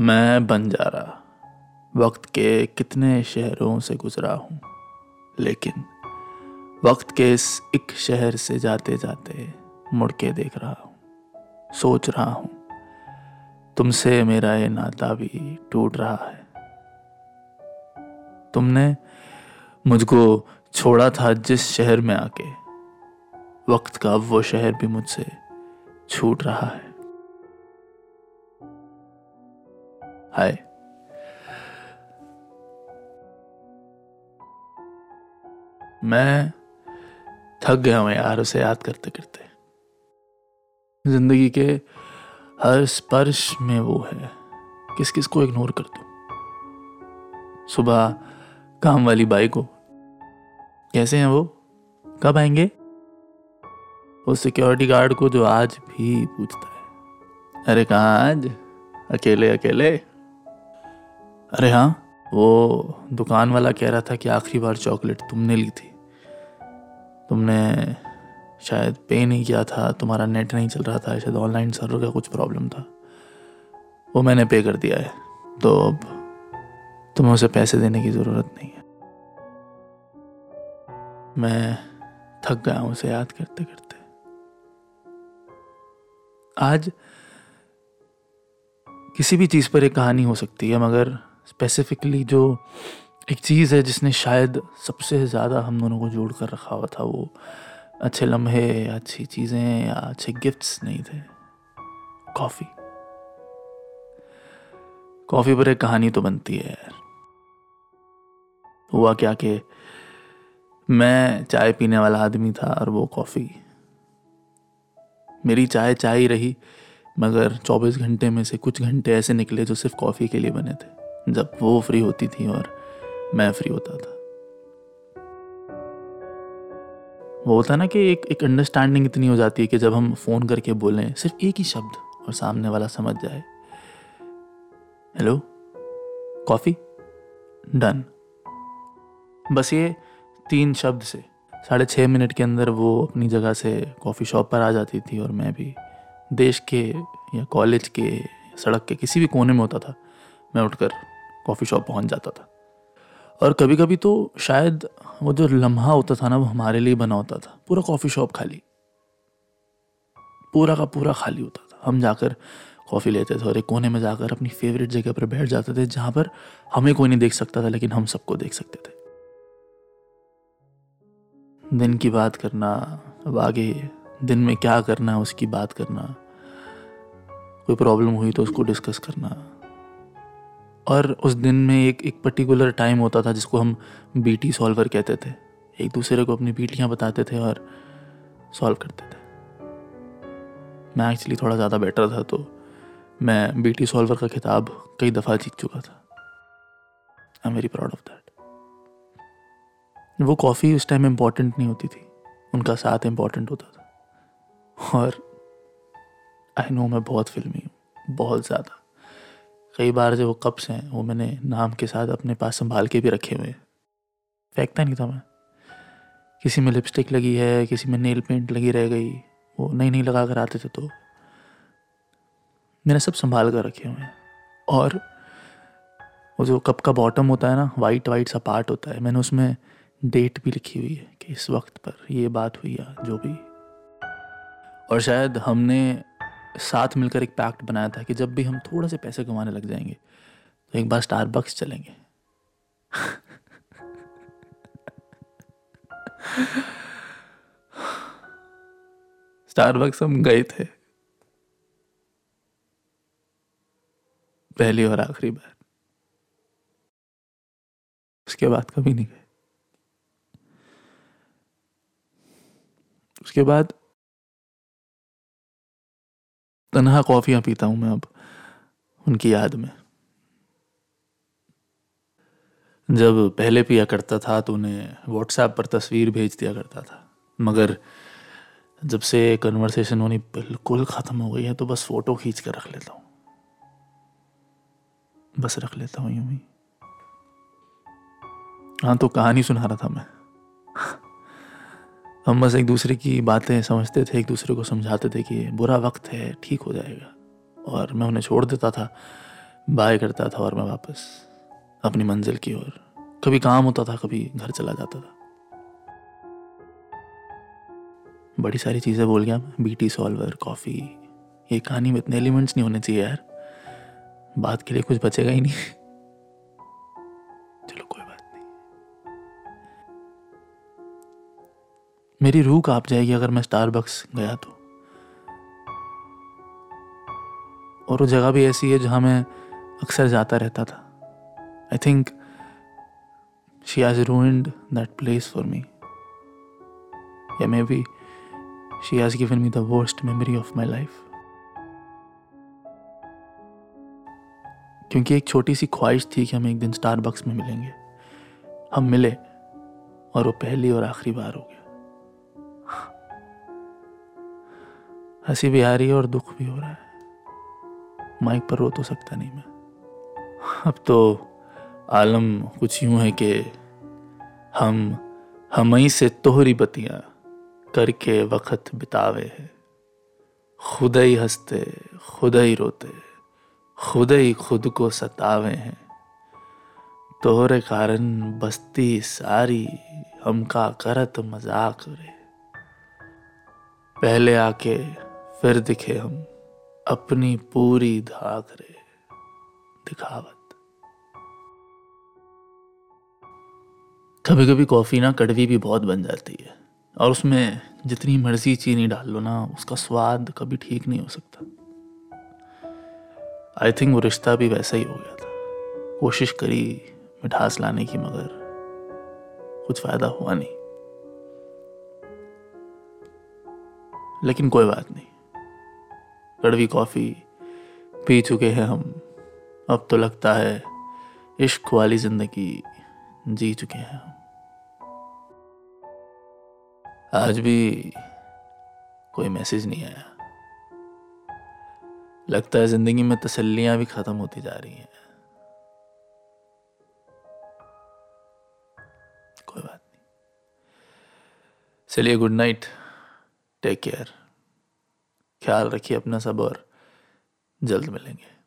मैं बंजारा वक्त के कितने शहरों से गुजरा हूँ। लेकिन वक्त के इस एक शहर से जाते जाते मुड़ के देख रहा हूँ। सोच रहा हूँ, तुमसे मेरा ये नाता भी टूट रहा है। तुमने मुझको छोड़ा था जिस शहर में आके। वक्त का वो शहर भी मुझसे छूट रहा है। हाय। मैं थक गया हूँ यार उसे याद करते करते। ज़िंदगी के हर स्पर्श में वो है। किस किस को इग्नोर कर दू? सुबह काम वाली बाई को। कैसे हैं वो? कब आएँगे? उस सिक्योरिटी गार्ड को जो आज भी पूछता है। अरे कहाँ आज? अकेले अकेले। अरे हाँ वो दुकान वाला कह रहा था कि आखिरी बार चॉकलेट तुमने ली थी। तुमने शायद पे नहीं किया था, तुम्हारा नेट नहीं चल रहा था, शायद ऑनलाइन सर्वर का कुछ प्रॉब्लम था। वो मैंने पे कर दिया है। तो अब तुम्हें उसे पैसे देने की ज़रूरत नहीं है। मैं थक गया हूँ उसे याद करते करते। आज किसी भी चीज़ पर एक कहानी हो सकती है, मगर स्पेसिफिकली जो एक चीज़ है जिसने शायद सबसे ज़्यादा हम दोनों को जोड़ कर रखा हुआ था वो अच्छे लम्हे या अच्छी चीज़ें या अच्छे गिफ्ट्स नहीं थे। कॉफ़ी कॉफ़ी पर एक कहानी तो बनती है यार। हुआ क्या कि मैं चाय पीने वाला आदमी था और वो कॉफ़ी मेरी चाय चाय रही, मगर 24 घंटे में से कुछ घंटे ऐसे निकले जो सिर्फ़ कॉफ़ी के लिए बने थे। जब वो फ्री होती थी और मैं फ्री होता था। वो होता ना कि एक एक अंडरस्टैंडिंग इतनी हो जाती है कि जब हम फ़ोन करके बोलें, सिर्फ़ एक ही शब्द और सामने वाला समझ जाए। हेलो कॉफ़ी डन बस ये तीन शब्द से। साढ़े छः मिनट के अंदर वो अपनी जगह से कॉफ़ी शॉप पर आ जाती थी और मैं भी देश के या कॉलेज के, सड़क के किसी भी कोने में होता था, मैं उठकर कॉफ़ी शॉप पहुँच जाता था। और कभी कभी तो शायद वो जो लम्हा होता था ना, वो हमारे लिए बना होता था। पूरा कॉफ़ी शॉप खाली। पूरा का पूरा खाली होता था। हम जाकर कॉफ़ी लेते थे और एक कोने में जाकर अपनी फेवरेट जगह पर बैठ जाते थे, जहाँ पर हमें कोई नहीं देख सकता था, लेकिन हम सबको देख सकते थे। दिन की बात करना, अब आगे दिन में क्या करना है उसकी बात करना, कोई प्रॉब्लम हुई तो उसको डिस्कस करना। और उस दिन में एक एक पर्टिकुलर टाइम होता था जिसको हम बीटी सॉल्वर कहते थे। एक दूसरे को अपनी बीटियाँ बताते थे और सॉल्व करते थे। मैं एक्चुअली थोड़ा ज़्यादा बेटर था तो मैं बीटी सॉल्वर का खिताब कई दफ़ा जीत चुका था। I am very proud of that वो कॉफ़ी उस टाइम इंपॉर्टेंट नहीं होती थी। उनका साथ इंपॉर्टेंट होता था। और आई नो मैं बहुत फिल्मी हूँ, बहुत ज़्यादा। कई बार जो वो कप्स हैं, वो मैंने नाम के साथ अपने पास संभाल के भी रखे हुए हैं। फेंकता नहीं था मैं। किसी में लिपस्टिक लगी है, किसी में नेल पेंट लगी रह गई, वो नई नई लगा कर आते थे तो मैंने सब संभाल कर रखे हुए हैं। और वो जो कप का बॉटम होता है ना वाइट वाइट सा पार्ट होता है, मैंने उसमें डेट भी लिखी हुई है कि इस वक्त पर ये बात हुई या जो भी। और शायद हमने साथ मिलकर एक पैक्ट बनाया था कि जब भी हम थोड़ा से पैसे कमाने लग जाएँगे तो एक बार स्टारबक्स चलेंगे। स्टारबक्स हम गए थे। पहली और आखिरी बार। उसके बाद कभी नहीं गए। उसके बाद तनहा कॉफ़ियाँ पीता हूँ मैं अब, उनकी याद में। जब पहले पिया करता था तो उन्हें व्हाट्सएप पर तस्वीर भेज दिया करता था, मगर जब से कन्वर्सेशन होनी बिल्कुल ख़त्म हो गई है तो बस फ़ोटो खींच कर रख लेता हूँ। बस रख लेता हूँ यूँ ही। हाँ तो कहानी सुना रहा था मैं। हम बस एक दूसरे की बातें समझते थे, एक दूसरे को समझाते थे कि बुरा वक्त है, ठीक हो जाएगा। और मैं उन्हें छोड़ देता था, बाय करता था और मैं वापस अपनी मंजिल की ओर। कभी काम होता था, कभी घर चला जाता था। बड़ी सारी चीज़ें बोल गया मैं। बीटी सॉल्वर कॉफ़ी ये कहानी में इतने एलिमेंट्स नहीं होने चाहिए यार। बात के लिए कुछ बचेगा ही नहीं। मेरी रूह काँप जाएगी अगर मैं स्टारबक्स गया तो। और वो जगह भी ऐसी है जहाँ मैं अक्सर जाता रहता था। I think she has ruined that place for me या may be she has given me the worst memory of my life क्योंकि एक छोटी सी ख्वाहिश थी कि हम एक दिन स्टारबक्स में मिलेंगे। हम मिले और वो पहली और आखिरी बार हो गया। हँसी भी आ रही है और दुख भी हो रहा है। माइक पर रो तो सकता नहीं मैं। अब तो आलम कुछ यूँ है कि हम हम ही से तोहरी बतियाँ करके वक्त बितावे है। खुद ही हँसते, खुद ही रोते, खुद ही खुद को सतावे हैं। तोहरे कारण बस्ती सारी हमका करत मज़ाक रे। पहले आके फिर दिखे हम अपनी पूरी धाक रे दिखावत। कभी कभी कॉफ़ी ना कड़वी भी बहुत बन जाती है और उसमें जितनी मर्ज़ी चीनी डाल लो ना, उसका स्वाद कभी ठीक नहीं हो सकता। आई थिंक वो रिश्ता भी वैसा ही हो गया था। कोशिश करी मिठास लाने की मगर कुछ फ़ायदा हुआ नहीं। लेकिन कोई बात नहीं। कड़वी कॉफ़ी पी चुके हैं हम। अब तो लगता है इश्क वाली ज़िंदगी जी चुके हैं आज भी कोई मैसेज नहीं आया। लगता है ज़िंदगी में तसल्लियाँ भी खत्म होती जा रही हैं। कोई बात नहीं। चलिए गुड नाइट टेक केयर ख्याल रखिए अपना सब और जल्द मिलेंगे।